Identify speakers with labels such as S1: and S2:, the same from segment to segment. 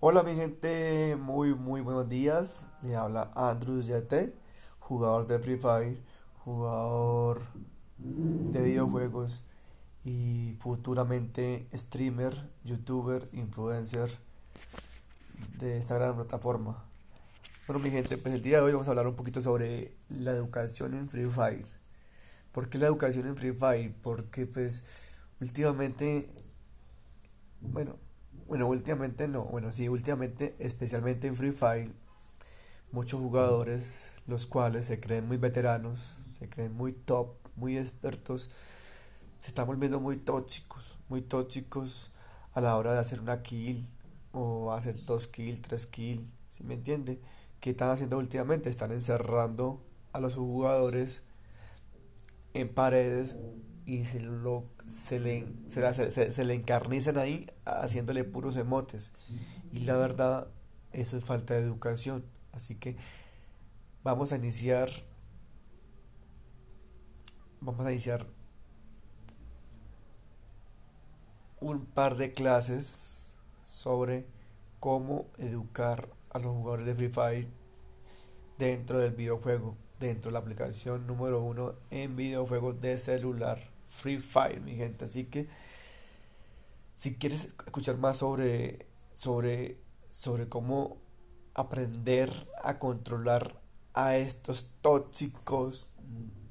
S1: Hola mi gente, muy muy buenos días. Le habla Andrew YT, jugador de Free Fire, jugador de videojuegos y futuramente streamer, youtuber, influencer de esta gran plataforma. Bueno mi gente, pues el día de hoy vamos a hablar un poquito sobre la educación en Free Fire. ¿Por qué la educación en Free Fire? Porque pues últimamente, bueno, bueno, últimamente no, bueno, sí, últimamente, especialmente en Free Fire, muchos jugadores, los cuales se creen muy veteranos, se creen muy top, muy expertos, se están volviendo muy tóxicos, muy tóxicos a la hora de hacer una kill o hacer dos kills, tres kills, ¿sí me entiende? ¿Qué están haciendo últimamente? Están encerrando a los jugadores en paredes y se, lo, se, le, se, se, le encarnizan ahí haciéndole puros emotes. Y la verdad, eso es falta de educación. Así que vamos a iniciar. Vamos a iniciar un par de clases sobre cómo educar a los jugadores de Free Fire dentro del videojuego, dentro de la aplicación número uno en videojuegos de celular. Free Fire, mi gente. Así que si quieres escuchar más sobre, sobre, sobre cómo aprender a controlar a estos tóxicos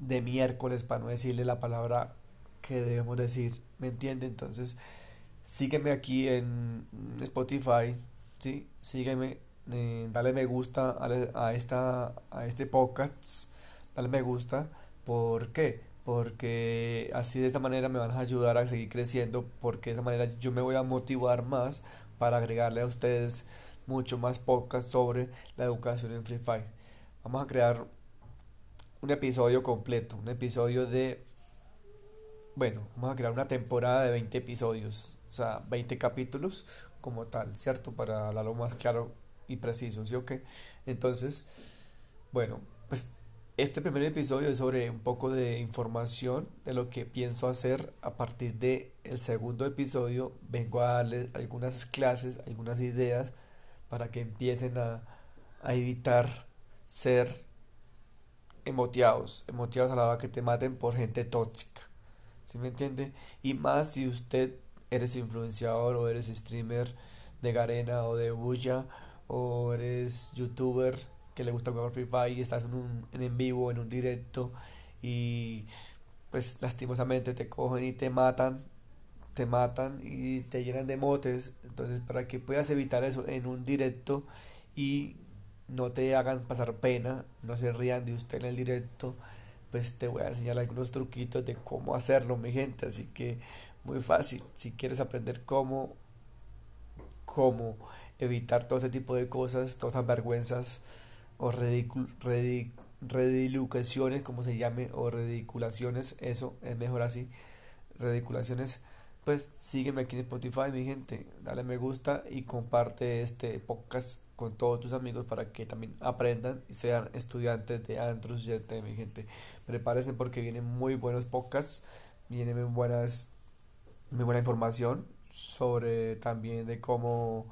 S1: de miércoles, para no decirle la palabra que debemos decir, ¿me entiende? Entonces, sígueme aquí en Spotify, ¿sí? Sígueme, eh, dale me gusta a, a, esta, a este podcast, dale me gusta, ¿por qué? Porque así de esta manera me van a ayudar a seguir creciendo, porque de esta manera yo me voy a motivar más para agregarle a ustedes mucho más podcast sobre la educación en Free Fire. Vamos a crear un episodio completo, un episodio de, bueno, vamos a crear una temporada de 20 episodios, o sea, 20 capítulos como tal, ¿cierto? Para hablarlo más claro y preciso, ¿sí o qué? Entonces, bueno, pues este primer episodio es sobre un poco de información de lo que pienso hacer a partir de el segundo episodio. Vengo a darles algunas clases, algunas ideas para que empiecen a, a evitar ser emoteados, emoteados a la hora que te maten por gente tóxica. ¿Sí me entiende? Y más si usted eres influenciador o eres streamer de Garena o de Bulla o eres youtuber que le gusta jugar Free Fire y estás en un en, vivo, en un directo y pues lastimosamente te cogen y te matan, te matan y te llenan de motes. Entonces, para que puedas evitar eso en un directo y no te hagan pasar pena, no se rían de usted en el directo, pues te voy a enseñar algunos truquitos de cómo hacerlo, mi gente. Así que muy fácil. Si quieres aprender cómo, cómo evitar todo ese tipo de cosas, todas esas vergüenzas, o redilucaciones, como se llame, o ridiculaciones, eso es mejor así, ridiculaciones, pues sígueme aquí en Spotify, mi gente, dale me gusta y comparte este podcast con todos tus amigos para que también aprendan y sean estudiantes de Andrews GT, mi gente. Prepárense porque vienen muy buenos podcasts, vienen muy buenas, muy buena información sobre también de cómo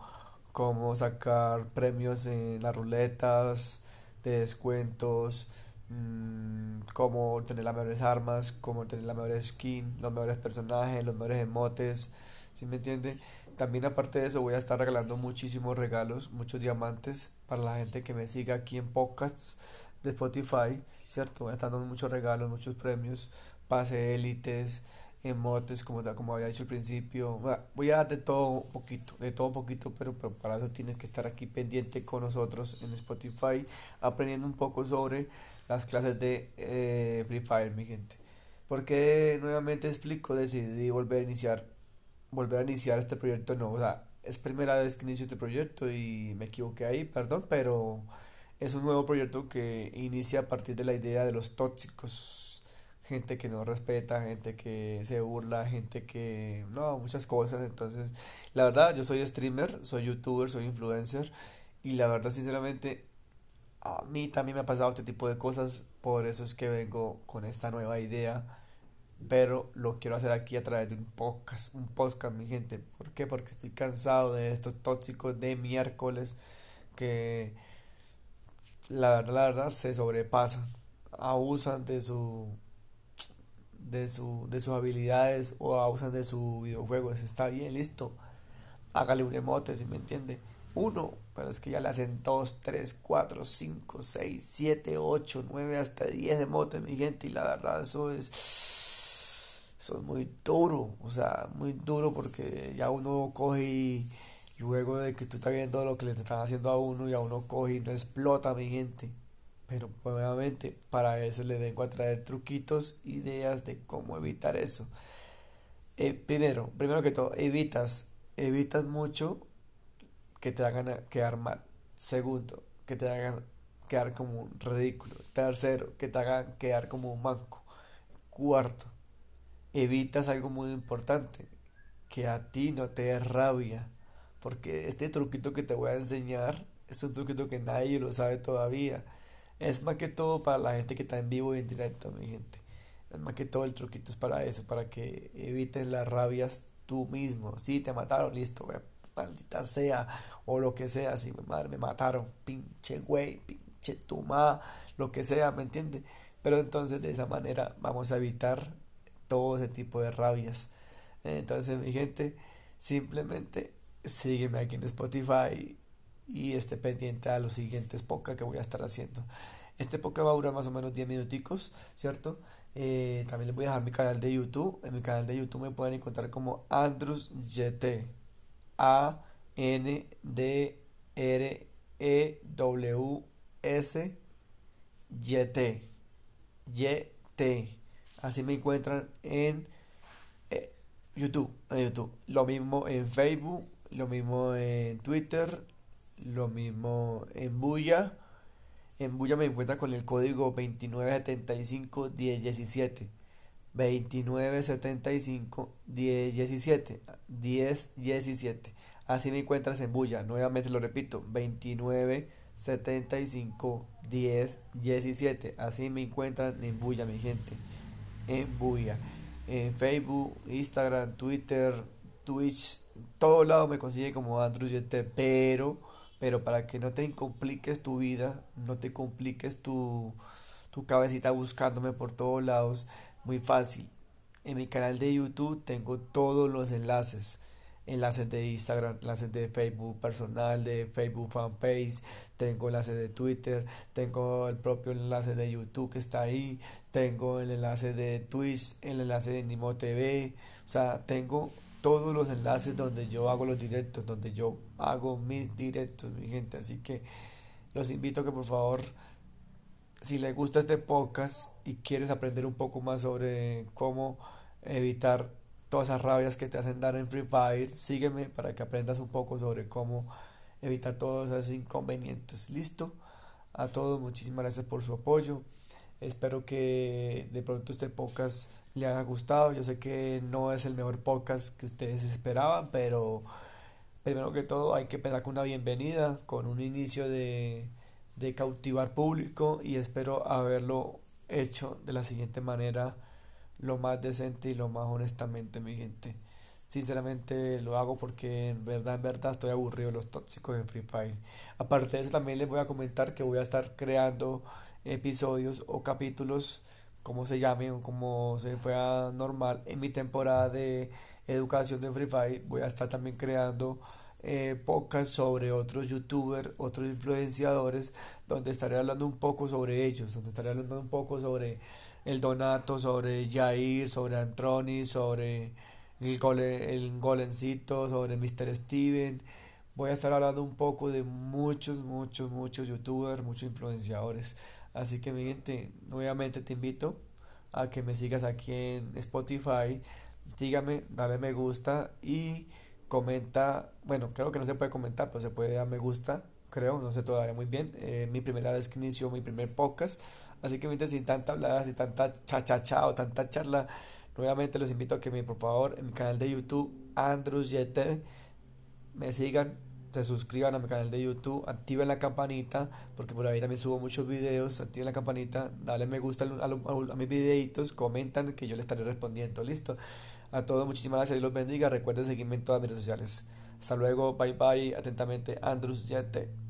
S1: cómo sacar premios en las ruletas de descuentos, mmm, cómo tener las mejores armas, cómo tener la mejor skin, los mejores personajes, los mejores emotes, ¿sí me entiende? También aparte de eso voy a estar regalando muchísimos regalos, muchos diamantes para la gente que me siga aquí en podcasts de Spotify, ¿cierto? Voy a estar dando muchos regalos, muchos premios, pase élites, emotes, como, como había dicho al principio. Voy a dar de todo un poquito, de todo un poquito, pero, para eso tienes que estar aquí pendiente con nosotros en Spotify, aprendiendo un poco sobre las clases de eh, Free Fire, mi gente. Porque nuevamente explico, decidí volver a iniciar, volver a iniciar este proyecto, no, o sea, es primera vez que inicio este proyecto y me equivoqué ahí, perdón, pero es un nuevo proyecto que inicia a partir de la idea de los tóxicos gente que no respeta, gente que se burla, gente que... No, muchas cosas. Entonces, la verdad, yo soy streamer, soy youtuber, soy influencer. Y la verdad, sinceramente, a mí también me ha pasado este tipo de cosas. Por eso es que vengo con esta nueva idea pero lo quiero hacer aquí a través de un podcast, un podcast, mi gente. ¿Por qué? Porque estoy cansado de estos tóxicos de miércoles que la verdad, la verdad se sobrepasan, abusan de su de su de sus habilidades o abusan de su videojuegos. Está bien, listo. Hágale un emote, si me entiende. Uno, pero es que ya le hacen dos, tres, cuatro, cinco, seis, siete, ocho, nueve, hasta diez emotes, mi gente. Y la verdad, eso es eso es muy duro, o sea, muy duro porque ya uno coge y luego de que tú estás viendo lo que le están haciendo a uno, ya uno coge y no explota, mi gente. Pero obviamente para eso le vengo a traer truquitos, ideas de cómo evitar eso. Eh, primero, primero que todo, evitas, evitas mucho que te hagan quedar mal. Segundo, que te hagan quedar como un ridículo. Tercero, que te hagan quedar como un manco. Cuarto, evitas algo muy importante, que a ti no te dé rabia, porque este truquito que te voy a enseñar es un truquito que nadie lo sabe todavía. Es más que todo para la gente que está en vivo y en directo, mi gente. Es más que todo el truquito es para eso, para que evites las rabias tú mismo. Si te mataron, listo, maldita sea, o lo que sea, si madre me mataron, pinche güey, pinche tuma, lo que sea, ¿me entiendes? Pero entonces de esa manera vamos a evitar todo ese tipo de rabias. Entonces, mi gente, simplemente sígueme aquí en Spotify y esté pendiente a los siguientes podcasts que voy a estar haciendo. Este podcast va a durar más o menos 10 minuticos, ¿cierto? Eh, también les voy a dejar mi canal de YouTube. En mi canal de YouTube me pueden encontrar como Andrews YT. A N D R E W S Y T. Y T. Así me encuentran en eh, YouTube, en YouTube. Lo mismo en Facebook, lo mismo en Twitter, lo mismo en Buya. En Buya me encuentran con el código 2975 1017. 2975 1017 1017. Así me encuentras en Buya. Nuevamente lo repito, 2975 1017. Así me encuentran en Buya, mi gente en Buya. En Facebook, Instagram, Twitter, Twitch, todo lado me consigue como Andrew pero, pero para que no te compliques tu vida, no te compliques tu, tu cabecita buscándome por todos lados, muy fácil. En mi canal de YouTube tengo todos los enlaces enlaces de Instagram, enlaces de Facebook personal, de Facebook fanpage, tengo enlaces de Twitter, tengo el propio enlace de YouTube que está ahí, tengo el enlace de Twitch, el enlace de Nimo TV, o sea, tengo todos los enlaces donde yo hago los directos, donde yo hago mis directos, mi gente, así que los invito que por favor si les gusta este podcast y quieres aprender un poco más sobre cómo evitar todas esas rabias que te hacen dar en Free Fire, sígueme para que aprendas un poco sobre cómo evitar todos esos inconvenientes. Listo. A todos, muchísimas gracias por su apoyo. Espero que de pronto este podcast le haya gustado. Yo sé que no es el mejor podcast que ustedes esperaban, pero primero que todo hay que pensar con una bienvenida, con un inicio de, de cautivar público y espero haberlo hecho de la siguiente manera lo más decente y lo más honestamente, mi gente. Sinceramente lo hago porque en verdad, en verdad estoy aburrido de los tóxicos en Free Fire. Aparte de eso también les voy a comentar que voy a estar creando episodios o capítulos, como se llame o como se fuera normal, en mi temporada de educación de Free Fire. Voy a estar también creando eh, sobre otros youtubers, otros influenciadores, donde estaré hablando un poco sobre ellos, donde estaré hablando un poco sobre el Donato, sobre Jair, sobre Antroni, sobre el, gole, el Golencito, sobre Mr. Steven. Voy a estar hablando un poco de muchos, muchos, muchos youtubers, muchos influenciadores. Así que mi gente, nuevamente te invito a que me sigas aquí en Spotify. Sígame, dale me gusta y comenta. Bueno, creo que no se puede comentar, pero se puede dar me gusta. Creo, no sé todavía muy bien. Eh, mi primera vez que inició mi primer podcast. Así que mientras sin tanta hablada, sin tanta chachacha o tanta charla, nuevamente los invito a que me, por favor, en mi canal de YouTube, Andrews me sigan, se suscriban a mi canal de YouTube, activen la campanita, porque por ahí también subo muchos videos, activen la campanita, dale me gusta a, mis videitos, comentan que yo les estaré respondiendo, listo. A todos, muchísimas gracias y los bendiga. Recuerden seguirme en todas mis redes sociales. Hasta luego, bye bye. Atentamente, Andrews Yete.